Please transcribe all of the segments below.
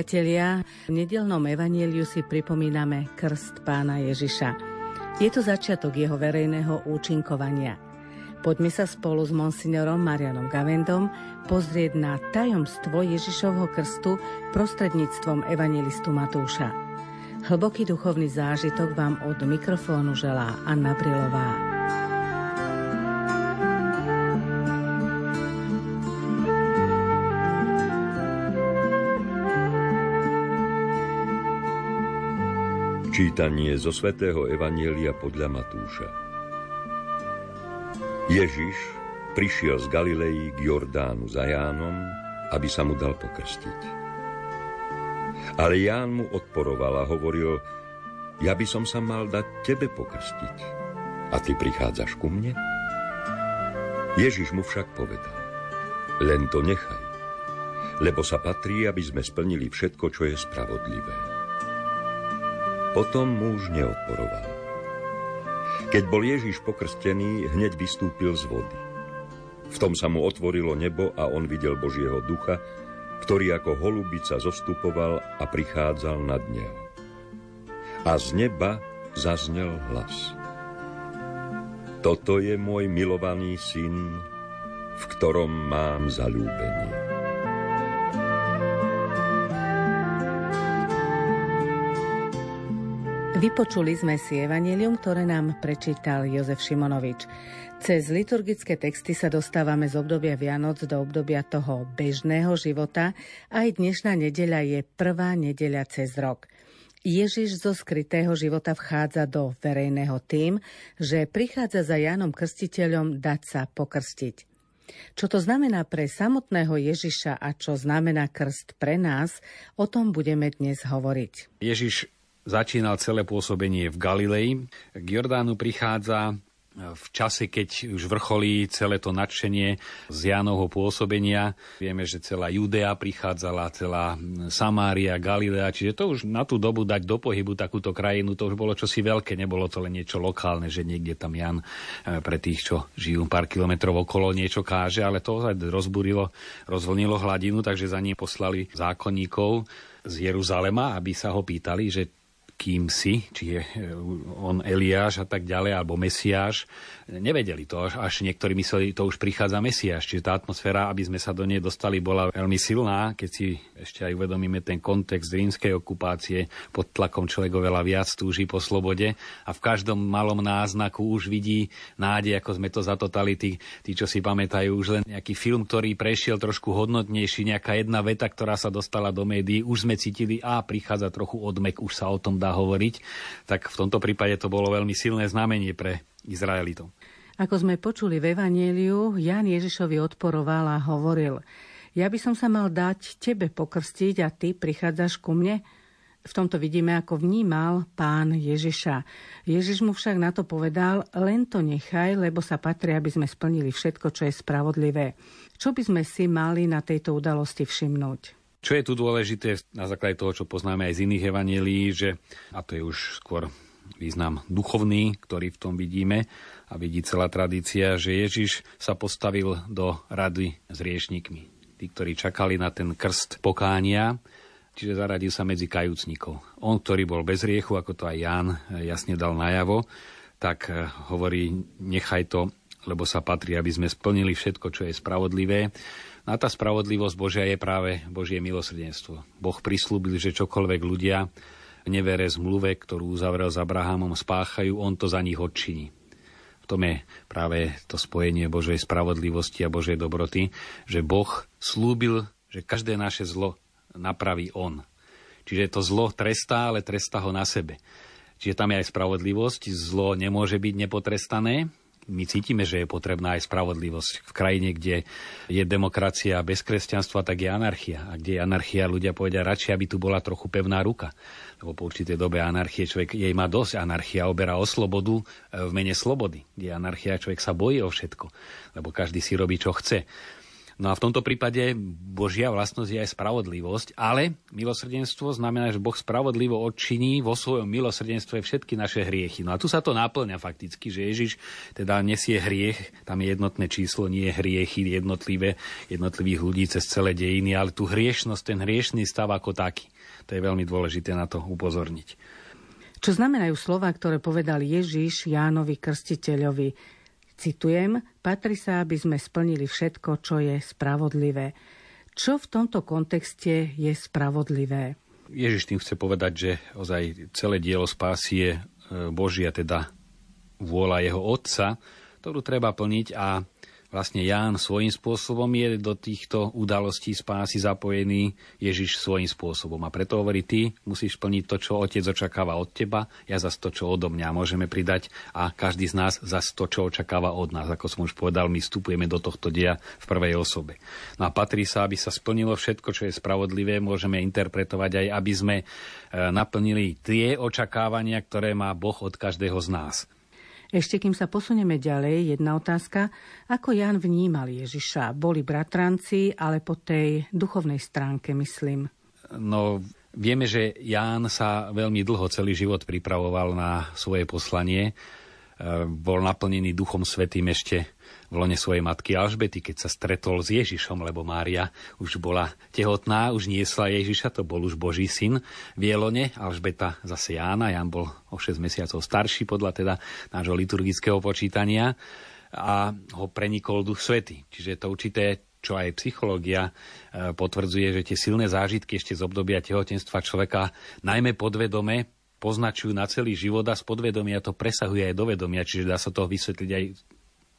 Priatelia, v nedelnom evaníliu si pripomíname krst pána Ježiša. Je to začiatok jeho verejného účinkovania. Poďme sa spolu s monsignorom Marianom Gavendom pozrieť na tajomstvo Ježišovho krstu prostredníctvom evanelistu Matúša. Hlboký duchovný zážitok vám od mikrofónu želá Anna Brilová. Čítanie zo svätého Evanielia podľa Matúša. Ježiš prišiel z Galilei k Jordánu za Jánom, aby sa mu dal pokrstiť. Ale Ján mu odporoval a hovoril, ja by som sa mal dať tebe pokrstiť. A ty prichádzaš ku mne? Ježiš mu však povedal, len to nechaj, lebo sa patrí, aby sme splnili všetko, čo je spravodlivé. Potom muž neodporoval. Keď bol Ježiš pokrstený, hneď vystúpil z vody. V tom sa mu otvorilo nebo a on videl Božieho ducha, ktorý ako holubica zostupoval a prichádzal nad neho. A z neba zaznel hlas. Toto je môj milovaný syn, v ktorom mám zalúbenie. Vypočuli sme si evanelium, ktoré nám prečítal Jozef Šimonovič. Cez liturgické texty sa dostávame z obdobia Vianoc do obdobia toho bežného života. Aj dnešná nedeľa je prvá nedeľa cez rok. Ježiš zo skrytého života vchádza do verejného tým, že prichádza za Jánom Krstiteľom dať sa pokrstiť. Čo to znamená pre samotného Ježiša a čo znamená krst pre nás, o tom budeme dnes hovoriť. Ježiš začínal celé pôsobenie v Galilei. K Jordánu prichádza v čase, keď už vrcholí celé to nadšenie z Jánovho pôsobenia. Vieme, že celá Judea prichádzala, celá Samária, Galilea, čiže to už na tú dobu dať do pohybu takúto krajinu, to už bolo čosi veľké, nebolo to len niečo lokálne, že niekde tam Jan eh, pre tých, čo žijú pár kilometrov okolo, niečo káže, ale to rozburilo, rozvlnilo hladinu, takže za ním poslali zákonníkov z Jeruzalema, aby sa ho pýtali, že kým si, či je e, on Eliáš a tak ďalej, alebo Mesiáš. Nevedeli to, až niektorí mysleli, to už prichádza Mesiáš. Čiže tá atmosféra, aby sme sa do nej dostali, bola veľmi silná. Keď si ešte aj uvedomíme ten kontext rímskej okupácie, pod tlakom človek oveľa viac túži po slobode a v každom malom náznaku už vidí nádej, ako sme to za totality. Tí, čo si pamätajú, už len nejaký film, ktorý prešiel trošku hodnotnejší, nejaká jedna veta, ktorá sa dostala do médií, už sme cítili, a prichádza trochu odmek, už sa o tom dá hovoriť, tak v tomto prípade to bolo veľmi silné znamenie pre Izraelitov. Ako sme počuli v Evangeliu, Jan Ježišovi odporoval a hovoril, ja by som sa mal dať tebe pokrstiť a ty prichádzaš ku mne? V tomto vidíme, ako vnímal pán Ježiša. Ježiš mu však na to povedal, len to nechaj, lebo sa patrí, aby sme splnili všetko, čo je spravodlivé. Čo by sme si mali na tejto udalosti všimnúť? Čo je tu dôležité na základe toho, čo poznáme aj z iných evanílií, že, a to je už skôr význam duchovný, ktorý v tom vidíme a vidí celá tradícia, že Ježiš sa postavil do rady s riešnikmi. Tí, ktorí čakali na ten krst pokánia, čiže zaradil sa medzi kajúcnikov. On, ktorý bol bez riechu, ako to aj Ján jasne dal najavo, tak eh, hovorí, nechaj to, lebo sa patrí, aby sme splnili všetko, čo je spravodlivé. A tá spravodlivosť Božia je práve Božie milosrdenstvo. Boh prislúbil, že čokoľvek ľudia nevere zmluve, ktorú uzavrel s Abrahamom, spáchajú, on to za nich odčiní. V tom je práve to spojenie Božej spravodlivosti a Božej dobroty, že Boh slúbil, že každé naše zlo napraví On. Čiže to zlo trestá, ale trestá ho na sebe. Čiže tam je aj spravodlivosť, zlo nemôže byť nepotrestané, my cítime, že je potrebná aj spravodlivosť. V krajine, kde je demokracia bez kresťanstva, tak je anarchia. A kde je anarchia, ľudia povedia radšej, aby tu bola trochu pevná ruka. Lebo po určitej dobe anarchie človek jej má dosť. Anarchia oberá o slobodu e, v mene slobody. Kde anarchia, človek sa bojí o všetko. Lebo každý si robí, čo chce. No a v tomto prípade Božia vlastnosť je aj spravodlivosť, ale milosrdenstvo znamená, že Boh spravodlivo odčiní vo svojom milosrdenstve všetky naše hriechy. No a tu sa to náplňa fakticky, že Ježiš teda nesie hriech, tam je jednotné číslo, nie hriechy jednotlivé, jednotlivých ľudí cez celé dejiny, ale tu hriešnosť, ten hriešný stav ako taký. To je veľmi dôležité na to upozorniť. Čo znamenajú slova, ktoré povedal Ježiš Jánovi Krstiteľovi? Citujem, patrí sa, aby sme splnili všetko, čo je spravodlivé. Čo v tomto kontexte je spravodlivé? Ježiš tým chce povedať, že ozaj celé dielo spásy je Božia, teda vôľa jeho Otca, ktorú treba plniť a vlastne Ján svojím spôsobom je do týchto udalostí spásy zapojený Ježiš svojím spôsobom. A preto hovorí, ty musíš plniť to, čo otec očakáva od teba, ja zase to, čo odo mňa môžeme pridať a každý z nás zase to, čo očakáva od nás. Ako som už povedal, my vstupujeme do tohto dia v prvej osobe. No a patrí sa, aby sa splnilo všetko, čo je spravodlivé, môžeme interpretovať aj, aby sme e, naplnili tie očakávania, ktoré má Boh od každého z nás. Ešte kým sa posunieme ďalej, jedna otázka. Ako Jan vnímal Ježiša? Boli bratranci, ale po tej duchovnej stránke, myslím. No, vieme, že Ján sa veľmi dlho celý život pripravoval na svoje poslanie. E, bol naplnený Duchom Svetým ešte v lone svojej matky Alžbety, keď sa stretol s Ježišom, lebo Mária už bola tehotná, už niesla Ježiša, to bol už Boží syn v Jelone, Alžbeta zase Jána, Ján bol o 6 mesiacov starší podľa teda nášho liturgického počítania a ho prenikol Duch Svety. Čiže to určité čo aj psychológia e, potvrdzuje, že tie silné zážitky ešte z obdobia tehotenstva človeka najmä podvedome poznačujú na celý život a z podvedomia to presahuje aj do vedomia, čiže dá sa to vysvetliť aj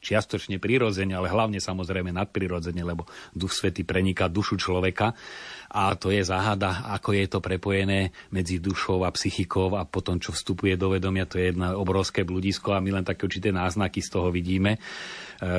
čiastočne prirodzene, ale hlavne samozrejme nadprirodzene, lebo Duch Svety preniká dušu človeka a to je záhada, ako je to prepojené medzi dušou a psychikou a potom, čo vstupuje do vedomia, to je jedna obrovské bludisko a my len také určité náznaky z toho vidíme, e,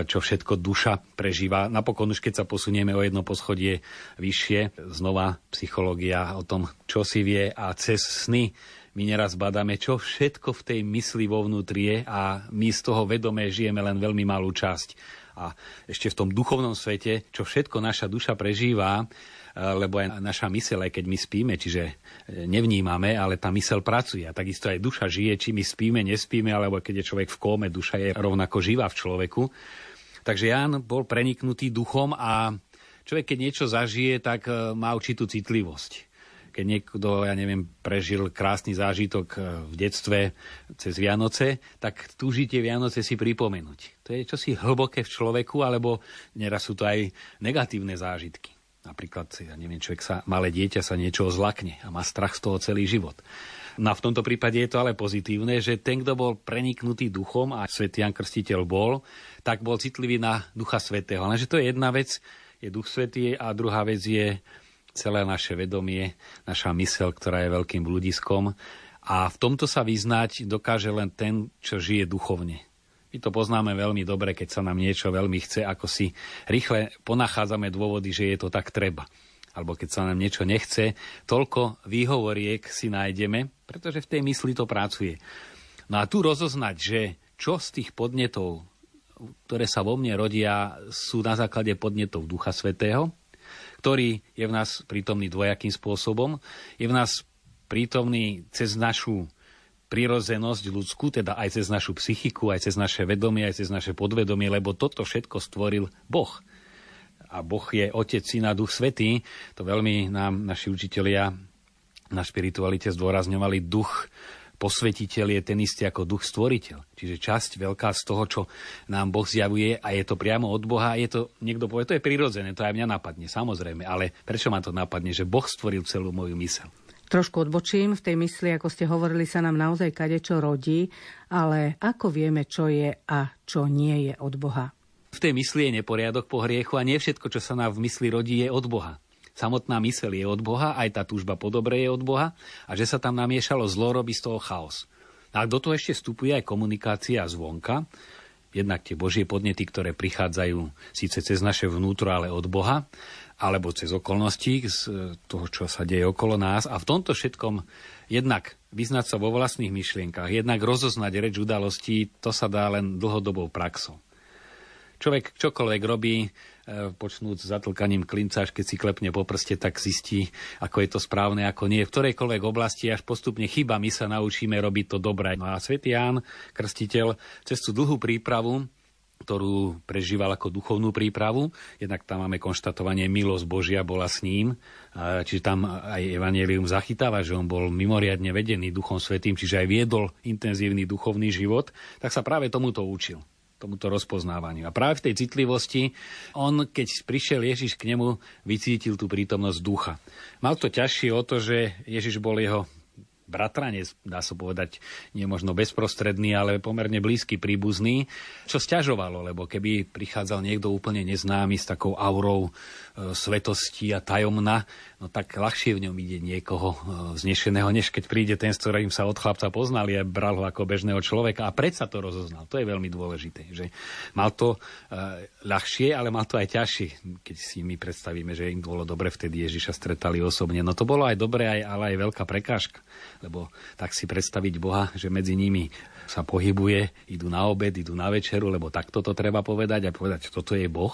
čo všetko duša prežíva. Napokon už keď sa posunieme o jedno poschodie vyššie, znova psychológia o tom, čo si vie a cez sny my neraz badáme, čo všetko v tej mysli vo vnútri je a my z toho vedomé žijeme len veľmi malú časť. A ešte v tom duchovnom svete, čo všetko naša duša prežíva, e, lebo aj naša mysel, aj keď my spíme, čiže e, nevnímame, ale tá mysel pracuje. A takisto aj duša žije, či my spíme, nespíme, alebo keď je človek v kóme, duša je rovnako živá v človeku. Takže Ján bol preniknutý duchom a človek, keď niečo zažije, tak e, má určitú citlivosť keď niekto, ja neviem, prežil krásny zážitok eh, v detstve cez Vianoce, tak túži tie Vianoce si pripomenúť. To je čosi hlboké v človeku, alebo neraz sú to aj negatívne zážitky. Napríklad, ja neviem, človek sa, malé dieťa sa niečoho zlakne a má strach z toho celý život. No a v tomto prípade je to ale pozitívne, že ten, kto bol preniknutý duchom a svätý Jan Krstiteľ bol, tak bol citlivý na Ducha Svetého. Lenže to je jedna vec, je Duch Svetý a druhá vec je celé naše vedomie, naša mysel, ktorá je veľkým bludiskom. A v tomto sa vyznať dokáže len ten, čo žije duchovne. My to poznáme veľmi dobre, keď sa nám niečo veľmi chce, ako si rýchle ponachádzame dôvody, že je to tak treba. Alebo keď sa nám niečo nechce, toľko výhovoriek si nájdeme, pretože v tej mysli to pracuje. No a tu rozoznať, že čo z tých podnetov, ktoré sa vo mne rodia, sú na základe podnetov Ducha Svetého, ktorý je v nás prítomný dvojakým spôsobom. Je v nás prítomný cez našu prirozenosť ľudskú, teda aj cez našu psychiku, aj cez naše vedomie, aj cez naše podvedomie, lebo toto všetko stvoril Boh. A Boh je Otec, Syna, Duch Svetý. To veľmi nám naši učitelia na špiritualite zdôrazňovali duch posvetiteľ je ten istý ako duch stvoriteľ. Čiže časť veľká z toho, čo nám Boh zjavuje a je to priamo od Boha, je to, niekto povie, to je prirodzené, to aj mňa napadne, samozrejme, ale prečo ma to napadne, že Boh stvoril celú moju mysel? Trošku odbočím, v tej mysli, ako ste hovorili, sa nám naozaj kadečo rodí, ale ako vieme, čo je a čo nie je od Boha? V tej mysli je neporiadok po hriechu a nie všetko, čo sa nám v mysli rodí, je od Boha samotná mysel je od Boha, aj tá túžba po dobre je od Boha a že sa tam namiešalo zlo, robí z toho chaos. A do toho ešte vstupuje aj komunikácia zvonka. jednak tie Božie podnety, ktoré prichádzajú síce cez naše vnútro, ale od Boha, alebo cez okolnosti z toho, čo sa deje okolo nás. A v tomto všetkom jednak vyznať sa vo vlastných myšlienkach, jednak rozoznať reč udalostí, to sa dá len dlhodobou praxou. Človek čokoľvek robí, e, počnúť s zatlkaním klinca, až keď si klepne po prste, tak zistí, ako je to správne, ako nie. V ktorejkoľvek oblasti až postupne chyba my sa naučíme robiť to dobré. No a svätý Ján, krstiteľ, cez tú dlhú prípravu, ktorú prežíval ako duchovnú prípravu. Jednak tam máme konštatovanie, milosť Božia bola s ním, čiže tam aj Evangelium zachytáva, že on bol mimoriadne vedený Duchom Svetým, čiže aj viedol intenzívny duchovný život, tak sa práve tomuto učil tomuto rozpoznávaniu. A práve v tej citlivosti on, keď prišiel Ježiš k nemu, vycítil tú prítomnosť ducha. Mal to ťažšie o to, že Ježiš bol jeho bratranec, dá sa povedať, nie možno bezprostredný, ale pomerne blízky príbuzný, čo stiažovalo, lebo keby prichádzal niekto úplne neznámy s takou aurou e, svetosti a tajomna, no tak ľahšie v ňom ide niekoho e, znešeného, než keď príde ten, s ktorým sa od chlapca poznali a bral ho ako bežného človeka a predsa to rozoznal. To je veľmi dôležité, že mal to e, ľahšie, ale mal to aj ťažšie, keď si my predstavíme, že im bolo dobre vtedy Ježiša stretali osobne. No to bolo aj dobre, aj, ale aj veľká prekážka lebo tak si predstaviť Boha, že medzi nimi sa pohybuje, idú na obed, idú na večeru, lebo takto to treba povedať a povedať, toto je Boh.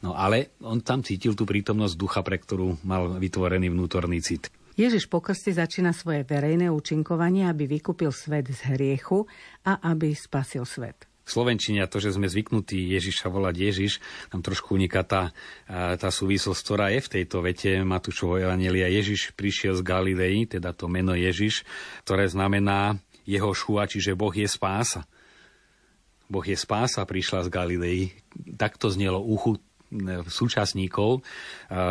No ale on tam cítil tú prítomnosť ducha, pre ktorú mal vytvorený vnútorný cit. Ježiš po krste začína svoje verejné účinkovanie, aby vykúpil svet z hriechu a aby spasil svet. Slovenčine a to, že sme zvyknutí Ježiša volať Ježiš, nám trošku uniká tá, tá súvislosť, ktorá je v tejto vete Matúšovho Evanelia. Ježiš prišiel z Galilei, teda to meno Ježiš, ktoré znamená jeho šúa, čiže Boh je spása. Boh je spása, prišla z Galilei. Takto znelo uchu súčasníkov.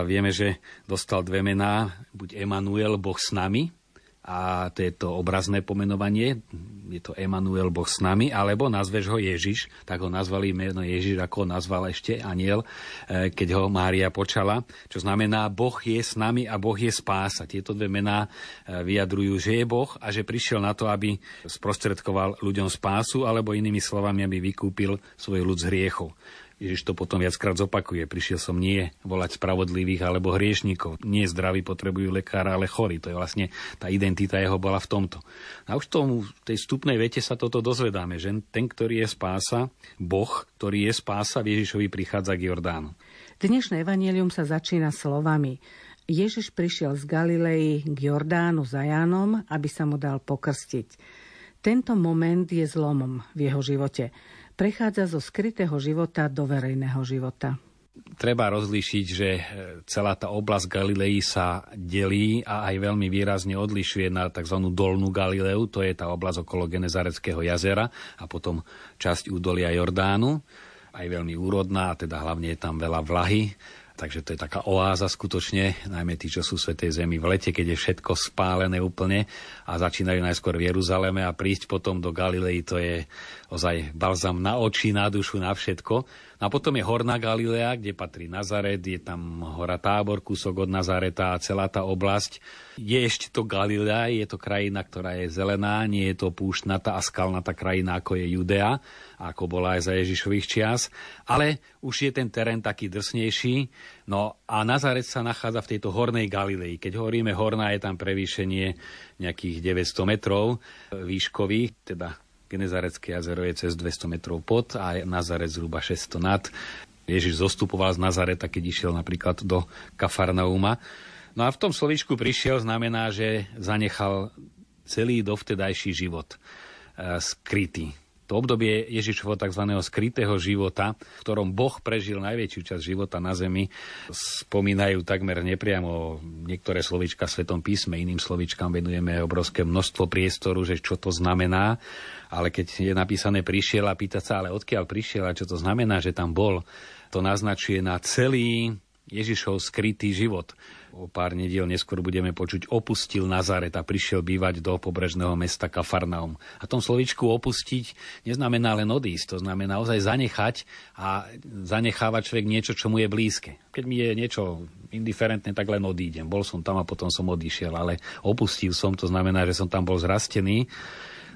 Vieme, že dostal dve mená, buď Emanuel, Boh s nami, a to je to obrazné pomenovanie, je to Emanuel Boh s nami, alebo nazveš ho Ježiš, tak ho nazvali meno Ježiš, ako ho nazval ešte aniel, e, keď ho Mária počala, čo znamená Boh je s nami a Boh je spása. Tieto dve mená e, vyjadrujú, že je Boh a že prišiel na to, aby sprostredkoval ľuďom spásu, alebo inými slovami, aby vykúpil svoj ľud z hriechov. Ježiš to potom viackrát zopakuje. Prišiel som nie volať spravodlivých alebo hriešnikov. Nie zdraví potrebujú lekára, ale chorí. To je vlastne tá identita jeho bola v tomto. A už tomu, v tej stupnej vete sa toto dozvedáme, že ten, ktorý je spása, Boh, ktorý je spása, Ježišovi prichádza k Jordánu. Dnešné evanielium sa začína slovami Ježiš prišiel z Galilei k Jordánu za Jánom, aby sa mu dal pokrstiť. Tento moment je zlomom v jeho živote prechádza zo skrytého života do verejného života. Treba rozlíšiť, že e, celá tá oblasť Galilei sa delí a aj veľmi výrazne odlišuje na tzv. dolnú Galileu, to je tá oblasť okolo Genezareckého jazera a potom časť údolia Jordánu, aj veľmi úrodná, teda hlavne je tam veľa vlahy, takže to je taká oáza skutočne, najmä tí, čo sú v Svetej Zemi v lete, keď je všetko spálené úplne a začínajú najskôr v Jeruzaleme a prísť potom do Galilei, to je ozaj balzam na oči, na dušu, na všetko. No a potom je Horná Galilea, kde patrí Nazaret, je tam hora Tábor, kúsok od Nazareta a celá tá oblasť. Je ešte to Galilea, je to krajina, ktorá je zelená, nie je to púštnatá a skalnatá krajina, ako je Judea, ako bola aj za Ježišových čias, ale už je ten terén taký drsnejší. No a Nazaret sa nachádza v tejto hornej Galilei. Keď hovoríme horná, je tam prevýšenie nejakých 900 metrov výškových, teda Genezarecké jazero je cez 200 metrov pod a Nazaret zhruba 600 nad. Ježiš zostupoval z Nazareta, keď išiel napríklad do Kafarnauma. No a v tom slovičku prišiel znamená, že zanechal celý dovtedajší život e, skrytý to obdobie Ježišovho tzv. skrytého života, v ktorom Boh prežil najväčšiu časť života na zemi, spomínajú takmer nepriamo niektoré slovička v Svetom písme, iným slovičkám venujeme obrovské množstvo priestoru, že čo to znamená, ale keď je napísané prišiel a pýta sa, ale odkiaľ prišiel a čo to znamená, že tam bol, to naznačuje na celý Ježišov skrytý život o pár nediel neskôr budeme počuť, opustil Nazaret a prišiel bývať do pobrežného mesta Kafarnaum. A tom slovičku opustiť neznamená len odísť, to znamená naozaj zanechať a zanechávať človek niečo, čo mu je blízke. Keď mi je niečo indiferentné, tak len odídem. Bol som tam a potom som odišiel, ale opustil som, to znamená, že som tam bol zrastený.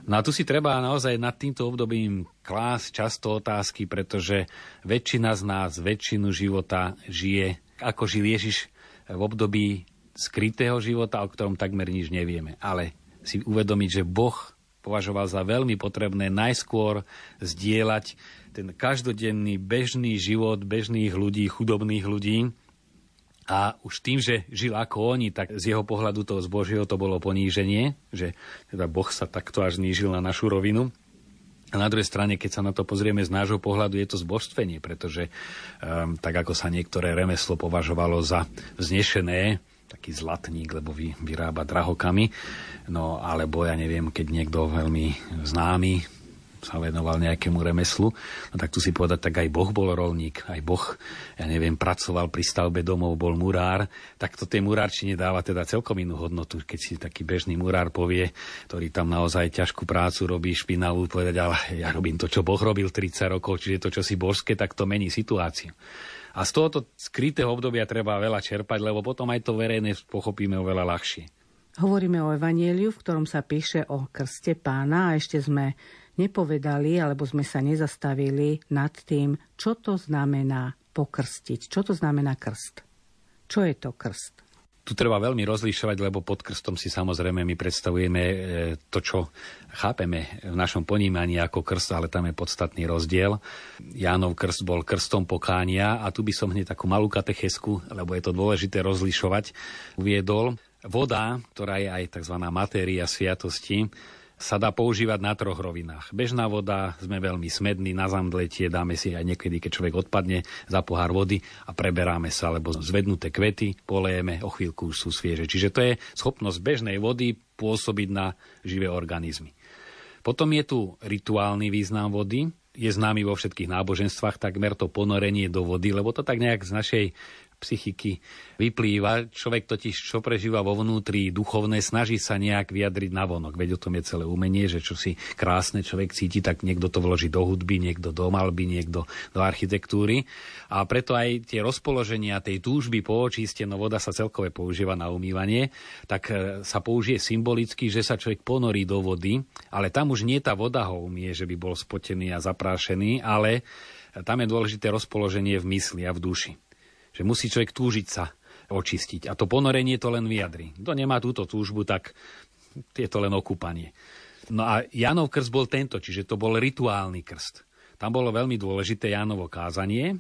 No a tu si treba naozaj nad týmto obdobím klásť často otázky, pretože väčšina z nás väčšinu života žije, ako žil Ježiš v období skrytého života, o ktorom takmer nič nevieme. Ale si uvedomiť, že Boh považoval za veľmi potrebné najskôr zdieľať ten každodenný bežný život bežných ľudí, chudobných ľudí, a už tým, že žil ako oni, tak z jeho pohľadu toho zbožieho to bolo poníženie, že teda Boh sa takto až znížil na našu rovinu. Na druhej strane, keď sa na to pozrieme z nášho pohľadu, je to zbožstvenie, pretože um, tak ako sa niektoré remeslo považovalo za vznešené, taký zlatník, lebo vy, vyrába drahokami, no alebo ja neviem, keď niekto veľmi známy sa venoval nejakému remeslu, no tak tu si povedať, tak aj Boh bol rolník, aj Boh, ja neviem, pracoval pri stavbe domov, bol murár, tak to tej murárčine dáva teda celkom inú hodnotu, keď si taký bežný murár povie, ktorý tam naozaj ťažkú prácu robí, špinavú, povedať, ale ja robím to, čo Boh robil 30 rokov, čiže to, čo si božské, tak to mení situáciu. A z tohoto skrytého obdobia treba veľa čerpať, lebo potom aj to verejné pochopíme oveľa ľahšie. Hovoríme o evanieliu, v ktorom sa píše o krste pána a ešte sme nepovedali alebo sme sa nezastavili nad tým, čo to znamená pokrstiť. Čo to znamená krst? Čo je to krst? Tu treba veľmi rozlišovať, lebo pod krstom si samozrejme my predstavujeme e, to, čo chápeme v našom ponímaní ako krst, ale tam je podstatný rozdiel. Jánov krst bol krstom pokánia a tu by som hneď takú malú katechesku, lebo je to dôležité rozlišovať, uviedol. Voda, ktorá je aj tzv. matéria sviatosti, sa dá používať na troch rovinách. Bežná voda, sme veľmi smední, na zamdletie dáme si aj niekedy, keď človek odpadne za pohár vody a preberáme sa, alebo zvednuté kvety polejeme, o chvíľku už sú svieže. Čiže to je schopnosť bežnej vody pôsobiť na živé organizmy. Potom je tu rituálny význam vody, je známy vo všetkých náboženstvách takmer to ponorenie do vody, lebo to tak nejak z našej psychiky vyplýva. Človek totiž, čo prežíva vo vnútri duchovné, snaží sa nejak vyjadriť na vonok. Veď o tom je celé umenie, že čo si krásne človek cíti, tak niekto to vloží do hudby, niekto do malby, niekto do architektúry. A preto aj tie rozpoloženia tej túžby po očiste, voda sa celkové používa na umývanie, tak e, sa použije symbolicky, že sa človek ponorí do vody, ale tam už nie tá voda ho umie, že by bol spotený a zaprášený, ale tam je dôležité rozpoloženie v mysli a v duši že musí človek túžiť sa očistiť. A to ponorenie to len vyjadri. Kto nemá túto túžbu, tak je to len okúpanie. No a Janov krst bol tento, čiže to bol rituálny krst. Tam bolo veľmi dôležité Jánovo kázanie,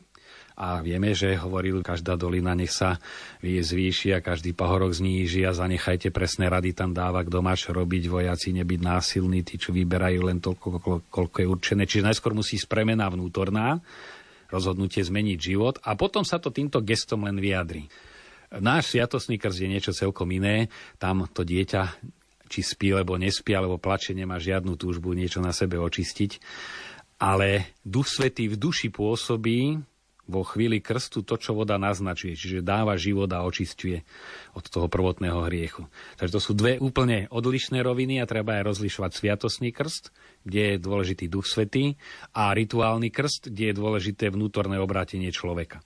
a vieme, že hovoril, každá dolina nech sa zvýši a každý pahorok zníži a zanechajte presné rady tam dáva, kto máš robiť, vojaci nebyť násilní, tí, čo vyberajú len toľko, koľko je určené. Čiže najskôr musí spremena vnútorná, rozhodnutie zmeniť život a potom sa to týmto gestom len vyjadri. Náš sviatostný krst je niečo celkom iné. Tam to dieťa či spí, alebo nespí, alebo plače, nemá žiadnu túžbu niečo na sebe očistiť. Ale Duch Svetý v duši pôsobí vo chvíli krstu to, čo voda naznačuje, čiže dáva život a očistuje od toho prvotného hriechu. Takže to sú dve úplne odlišné roviny a treba aj rozlišovať sviatosný krst, kde je dôležitý duch svetý, a rituálny krst, kde je dôležité vnútorné obrátenie človeka.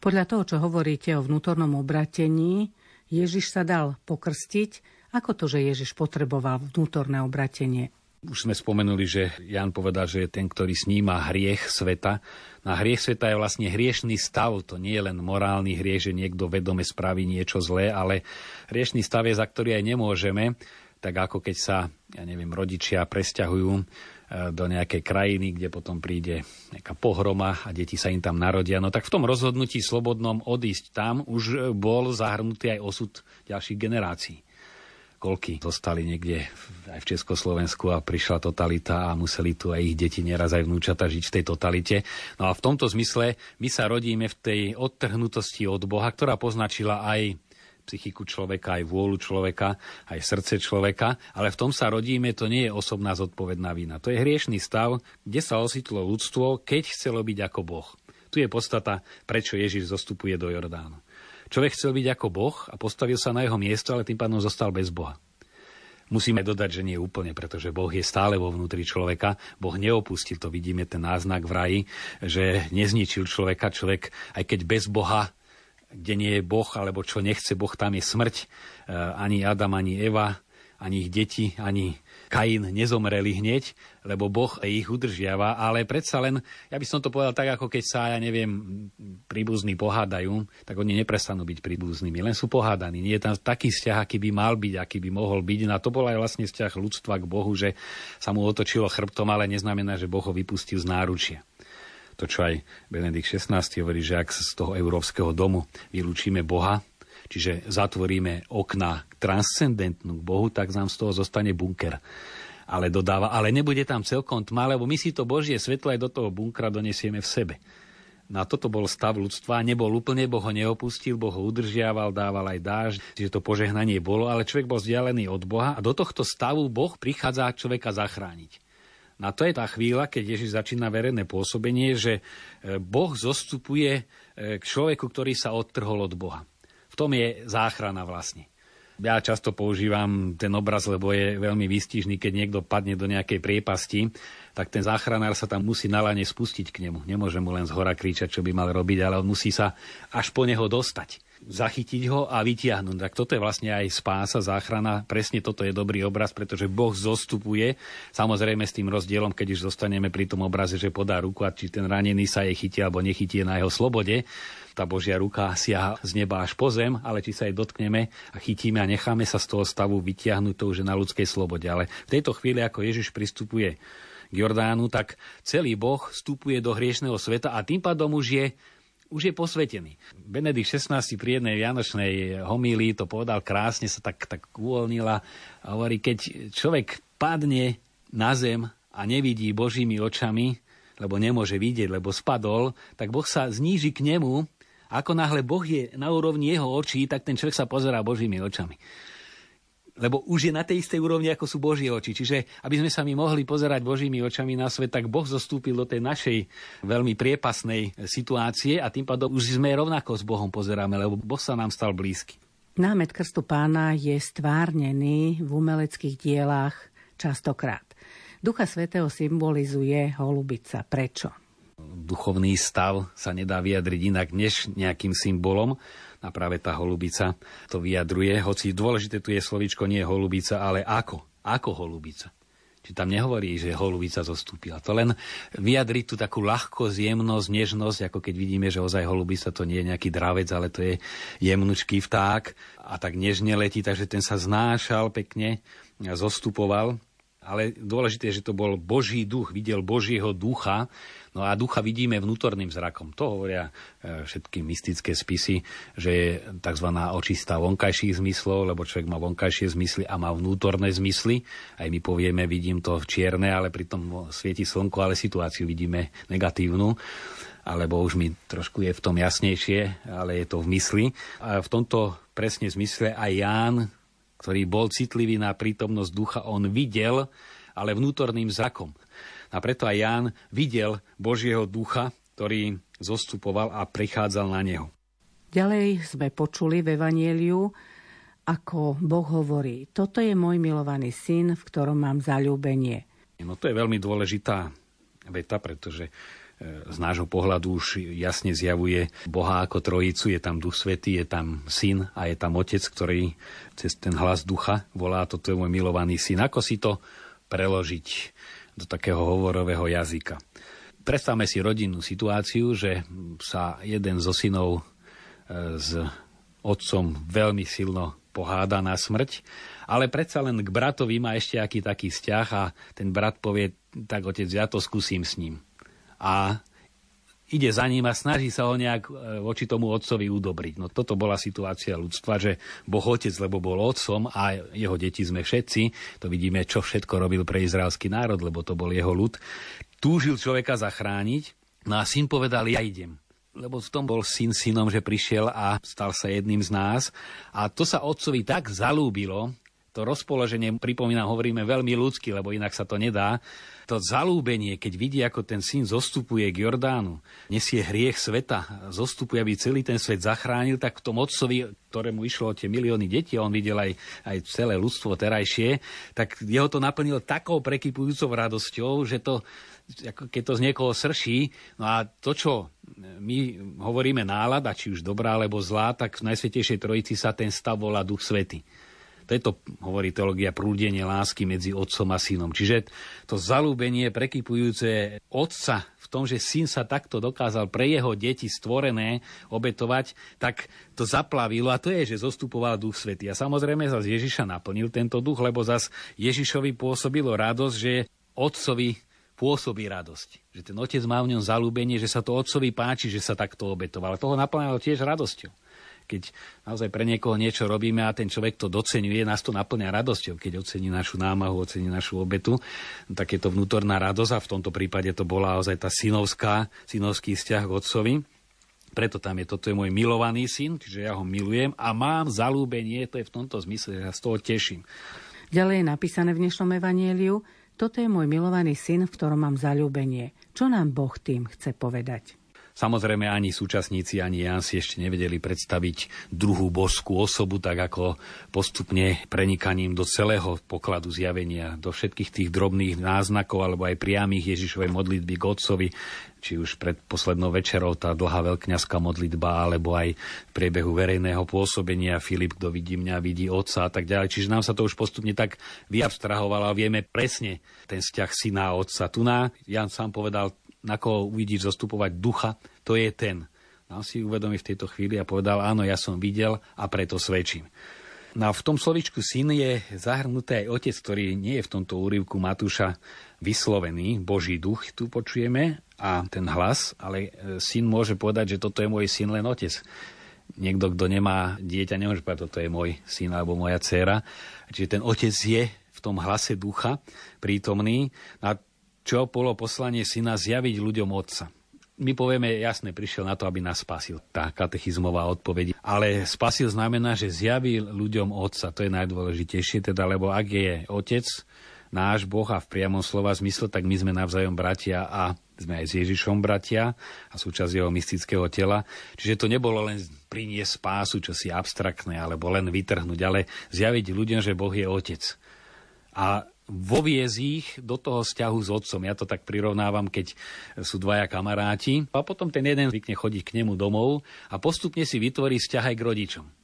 Podľa toho, čo hovoríte o vnútornom obratení, Ježiš sa dal pokrstiť. Ako to, že Ježiš potreboval vnútorné obratenie? Už sme spomenuli, že Jan povedal, že je ten, ktorý sníma hriech sveta. Na hriech sveta je vlastne hriešný stav. To nie je len morálny hriech, že niekto vedome spraví niečo zlé, ale hriešný stav je, za ktorý aj nemôžeme. Tak ako keď sa, ja neviem, rodičia presťahujú e, do nejakej krajiny, kde potom príde nejaká pohroma a deti sa im tam narodia. No tak v tom rozhodnutí slobodnom odísť tam už bol zahrnutý aj osud ďalších generácií koľky zostali niekde aj v Československu a prišla totalita a museli tu aj ich deti neraz aj vnúčata žiť v tej totalite. No a v tomto zmysle my sa rodíme v tej odtrhnutosti od Boha, ktorá poznačila aj psychiku človeka, aj vôľu človeka, aj srdce človeka, ale v tom sa rodíme, to nie je osobná zodpovedná vina. To je hriešný stav, kde sa ositlo ľudstvo, keď chcelo byť ako Boh. Tu je podstata, prečo Ježiš zostupuje do Jordánu. Človek chcel byť ako Boh a postavil sa na jeho miesto, ale tým pádom zostal bez Boha. Musíme dodať, že nie úplne, pretože Boh je stále vo vnútri človeka. Boh neopustil, to vidíme ten náznak v raji, že nezničil človeka. Človek, aj keď bez Boha, kde nie je Boh, alebo čo nechce Boh, tam je smrť. E, ani Adam, ani Eva, ani ich deti, ani Kain nezomreli hneď, lebo Boh ich udržiava, ale predsa len, ja by som to povedal tak, ako keď sa, ja neviem, príbuzní pohádajú, tak oni neprestanú byť príbuznými, len sú pohádaní. Nie je tam taký vzťah, aký by mal byť, aký by mohol byť. No a to bol aj vlastne vzťah ľudstva k Bohu, že sa mu otočilo chrbtom, ale neznamená, že Boh ho vypustil z náručia to, čo aj Benedikt XVI hovorí, že ak z toho európskeho domu vylúčime Boha, čiže zatvoríme okna transcendentnú k Bohu, tak nám z toho zostane bunker. Ale dodáva, ale nebude tam celkom tma, lebo my si to Božie svetlo aj do toho bunkra donesieme v sebe. Na toto bol stav ľudstva, nebol úplne, Boh ho neopustil, Boh ho udržiaval, dával aj dážď, čiže to požehnanie bolo, ale človek bol vzdialený od Boha a do tohto stavu Boh prichádza človeka zachrániť. Na to je tá chvíľa, keď Ježiš začína verejné pôsobenie, že e, Boh zostupuje e, k človeku, ktorý sa odtrhol od Boha. V tom je záchrana vlastne. Ja často používam ten obraz, lebo je veľmi výstižný, keď niekto padne do nejakej priepasti, tak ten záchranár sa tam musí na spustiť k nemu. Nemôže mu len z hora kričať, čo by mal robiť, ale on musí sa až po neho dostať zachytiť ho a vytiahnuť. Tak toto je vlastne aj spása, záchrana. Presne toto je dobrý obraz, pretože Boh zostupuje. Samozrejme s tým rozdielom, keď už zostaneme pri tom obraze, že podá ruku a či ten ranený sa je chytí alebo nechytí na jeho slobode. Tá Božia ruka siaha z neba až po zem, ale či sa jej dotkneme a chytíme a necháme sa z toho stavu vytiahnuť, to už je na ľudskej slobode. Ale v tejto chvíli, ako Ježiš pristupuje k Jordánu, tak celý Boh vstupuje do hriešného sveta a tým pádom už je už je posvetený. Benedikt XVI pri jednej vianočnej homílii to povedal krásne, sa tak, tak uvoľnila a hovorí, keď človek padne na zem a nevidí Božími očami, lebo nemôže vidieť, lebo spadol, tak Boh sa zníži k nemu. Ako náhle Boh je na úrovni jeho očí, tak ten človek sa pozerá Božími očami lebo už je na tej istej úrovni, ako sú Božie oči. Čiže aby sme sa my mohli pozerať Božími očami na svet, tak Boh zostúpil do tej našej veľmi priepasnej situácie a tým pádom už sme rovnako s Bohom pozeráme, lebo Boh sa nám stal blízky. Námet krstu pána je stvárnený v umeleckých dielách častokrát. Ducha Svetého symbolizuje holubica. Prečo? Duchovný stav sa nedá vyjadriť inak než nejakým symbolom a práve tá holubica to vyjadruje, hoci dôležité tu je slovičko nie holubica, ale ako. Ako holubica. Či tam nehovorí, že holubica zostúpila. To len vyjadri tú takú ľahkosť, jemnosť, nežnosť, ako keď vidíme, že ozaj holubica to nie je nejaký dravec, ale to je jemnučký vták a tak nežne letí, takže ten sa znášal pekne, zostupoval. Ale dôležité je, že to bol Boží duch, videl Božieho ducha, No a ducha vidíme vnútorným zrakom. To hovoria e, všetky mystické spisy, že je tzv. očistá vonkajších zmyslov, lebo človek má vonkajšie zmysly a má vnútorné zmysly. Aj my povieme, vidím to čierne, ale pritom svieti slnko, ale situáciu vidíme negatívnu alebo už mi trošku je v tom jasnejšie, ale je to v mysli. A v tomto presne zmysle aj Ján, ktorý bol citlivý na prítomnosť ducha, on videl, ale vnútorným zrakom. A preto aj Ján videl Božieho ducha, ktorý zostupoval a prichádzal na neho. Ďalej sme počuli v Evanieliu, ako Boh hovorí, toto je môj milovaný syn, v ktorom mám zalúbenie. No to je veľmi dôležitá veta, pretože z nášho pohľadu už jasne zjavuje Boha ako trojicu, je tam Duch Svetý, je tam Syn a je tam Otec, ktorý cez ten hlas Ducha volá, toto je môj milovaný syn. Ako si to preložiť? do takého hovorového jazyka. Predstavme si rodinnú situáciu, že sa jeden zo synov e, s otcom veľmi silno poháda na smrť, ale predsa len k bratovi má ešte aký taký vzťah a ten brat povie, tak otec, ja to skúsim s ním. A ide za ním a snaží sa ho nejak e, voči tomu otcovi udobriť. No toto bola situácia ľudstva, že Boh otec, lebo bol otcom a jeho deti sme všetci, to vidíme, čo všetko robil pre izraelský národ, lebo to bol jeho ľud, túžil človeka zachrániť, no a syn povedal, ja idem lebo v tom bol syn synom, že prišiel a stal sa jedným z nás. A to sa otcovi tak zalúbilo, to rozpoloženie, pripomínam, hovoríme veľmi ľudsky, lebo inak sa to nedá, to zalúbenie, keď vidí, ako ten syn zostupuje k Jordánu, nesie hriech sveta, zostupuje, aby celý ten svet zachránil, tak v tom otcovi, ktorému išlo o tie milióny detí, on videl aj, aj celé ľudstvo terajšie, tak jeho to naplnilo takou prekypujúcou radosťou, že to, ako keď to z niekoho srší, no a to, čo my hovoríme nálada, či už dobrá alebo zlá, tak v Najsvetejšej Trojici sa ten stav volá Duch Svety To je to, hovorí teológia, prúdenie lásky medzi otcom a synom. Čiže to zalúbenie prekypujúce otca v tom, že syn sa takto dokázal pre jeho deti stvorené obetovať, tak to zaplavilo a to je, že zostupoval Duch Svetý. A samozrejme zase Ježiša naplnil tento duch, lebo zase Ježišovi pôsobilo radosť, že otcovi pôsobí radosť. Že ten otec má v ňom zalúbenie, že sa to otcovi páči, že sa takto obetoval. Toho naplňalo tiež radosťou keď naozaj pre niekoho niečo robíme a ten človek to docenuje, nás to naplňa radosťou, keď ocení našu námahu, ocení našu obetu, tak je to vnútorná radosť a v tomto prípade to bola naozaj tá synovská, synovský vzťah k otcovi. Preto tam je, toto je môj milovaný syn, čiže ja ho milujem a mám zalúbenie, to je v tomto zmysle, že ja z toho teším. Ďalej je napísané v dnešnom evanieliu, toto je môj milovaný syn, v ktorom mám zalúbenie. Čo nám Boh tým chce povedať? Samozrejme ani súčasníci, ani ja si ešte nevedeli predstaviť druhú božskú osobu, tak ako postupne prenikaním do celého pokladu zjavenia, do všetkých tých drobných náznakov alebo aj priamých Ježišovej modlitby k Otcovi, či už pred poslednou večerou tá dlhá veľkňazská modlitba, alebo aj v priebehu verejného pôsobenia Filip, kto vidí mňa, vidí otca a tak ďalej. Čiže nám sa to už postupne tak vyabstrahovalo a vieme presne ten vzťah syna a otca. Tu na, Jan sám povedal, na koho uvidíš zostupovať ducha, to je ten. Dal si uvedomí v tejto chvíli a povedal, áno, ja som videl a preto svedčím. No a v tom slovičku syn je zahrnutý aj otec, ktorý nie je v tomto úrivku Matúša vyslovený, Boží duch tu počujeme a ten hlas, ale e, syn môže povedať, že toto je môj syn len otec. Niekto, kto nemá dieťa, nemôže povedať, toto je môj syn alebo moja dcéra. Čiže ten otec je v tom hlase ducha prítomný. A čo bolo poslanie syna zjaviť ľuďom otca. My povieme, jasne, prišiel na to, aby nás spasil. Tá katechizmová odpoveď. Ale spasil znamená, že zjavil ľuďom otca. To je najdôležitejšie, teda, lebo ak je otec, náš Boh a v priamom slova zmysle, tak my sme navzájom bratia a sme aj s Ježišom bratia a súčasť jeho mystického tela. Čiže to nebolo len priniesť spásu, čo si abstraktné, alebo len vytrhnúť, ale zjaviť ľuďom, že Boh je otec. A voviez ich do toho vzťahu s otcom. Ja to tak prirovnávam, keď sú dvaja kamaráti a potom ten jeden zvykne chodiť k nemu domov a postupne si vytvorí vzťah aj k rodičom.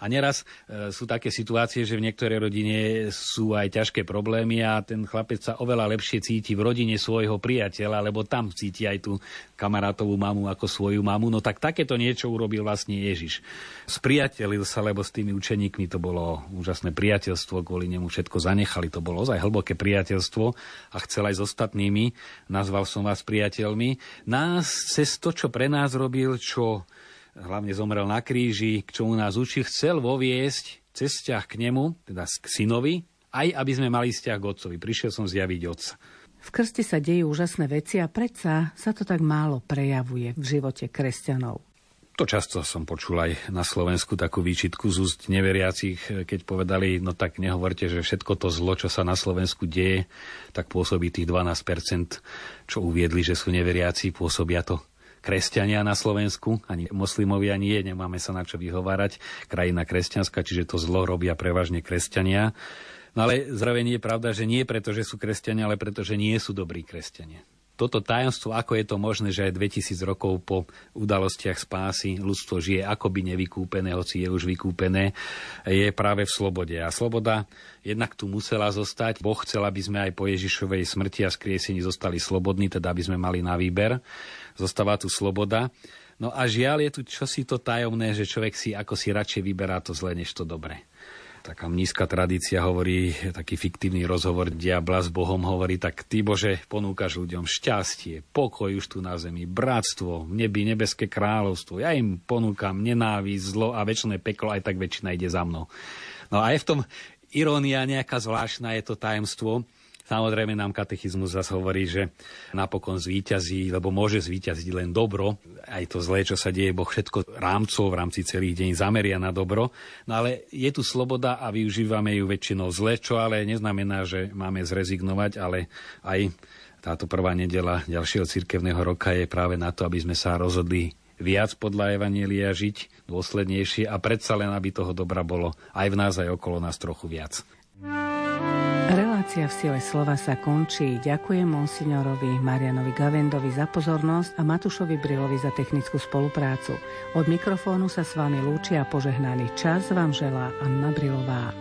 A neraz e, sú také situácie, že v niektorej rodine sú aj ťažké problémy a ten chlapec sa oveľa lepšie cíti v rodine svojho priateľa, lebo tam cíti aj tú kamarátovú mamu ako svoju mamu. No tak takéto niečo urobil vlastne Ježiš. Spriatelil sa, lebo s tými učeníkmi to bolo úžasné priateľstvo, kvôli nemu všetko zanechali. To bolo ozaj hlboké priateľstvo a chcel aj s ostatnými. Nazval som vás priateľmi. Nás cez to, čo pre nás robil, čo hlavne zomrel na kríži, k čomu nás učí, chcel voviesť cez vzťah k nemu, teda k synovi, aj aby sme mali vzťah k otcovi. Prišiel som zjaviť otca. V krste sa dejú úžasné veci a predsa sa to tak málo prejavuje v živote kresťanov. To často som počul aj na Slovensku takú výčitku z úst neveriacich, keď povedali, no tak nehovorte, že všetko to zlo, čo sa na Slovensku deje, tak pôsobí tých 12%, čo uviedli, že sú neveriaci, pôsobia to kresťania na Slovensku, ani moslimovia nie, nemáme sa na čo vyhovárať. Krajina kresťanská, čiže to zlo robia prevažne kresťania. No ale zravenie je pravda, že nie preto, že sú kresťania, ale preto, že nie sú dobrí kresťania toto tajomstvo, ako je to možné, že aj 2000 rokov po udalostiach spásy ľudstvo žije akoby nevykúpené, hoci je už vykúpené, je práve v slobode. A sloboda jednak tu musela zostať. Boh chcel, aby sme aj po Ježišovej smrti a skriesení zostali slobodní, teda aby sme mali na výber. Zostáva tu sloboda. No a žiaľ je tu čosi to tajomné, že človek si ako si radšej vyberá to zle, než to dobré taká nízka tradícia hovorí, taký fiktívny rozhovor diabla s Bohom hovorí, tak ty Bože ponúkaš ľuďom šťastie, pokoj už tu na zemi, bratstvo, v nebi nebeské kráľovstvo. Ja im ponúkam nenávisť, zlo a väčšie peklo, aj tak väčšina ide za mnou. No a je v tom irónia nejaká zvláštna, je to tajemstvo, Samozrejme nám katechizmus zase hovorí, že napokon zvíťazí, lebo môže zvíťaziť len dobro. Aj to zlé, čo sa deje, Boh všetko rámcov v rámci celých deň zameria na dobro. No ale je tu sloboda a využívame ju väčšinou zle, čo ale neznamená, že máme zrezignovať, ale aj táto prvá nedela ďalšieho cirkevného roka je práve na to, aby sme sa rozhodli viac podľa Evanielia žiť, dôslednejšie a predsa len, aby toho dobra bolo aj v nás, aj okolo nás trochu viac. Relácia v sile slova sa končí. Ďakujem monsignorovi Marianovi Gavendovi za pozornosť a Matušovi Brilovi za technickú spoluprácu. Od mikrofónu sa s vami lúči a požehnaný čas vám želá Anna Brilová.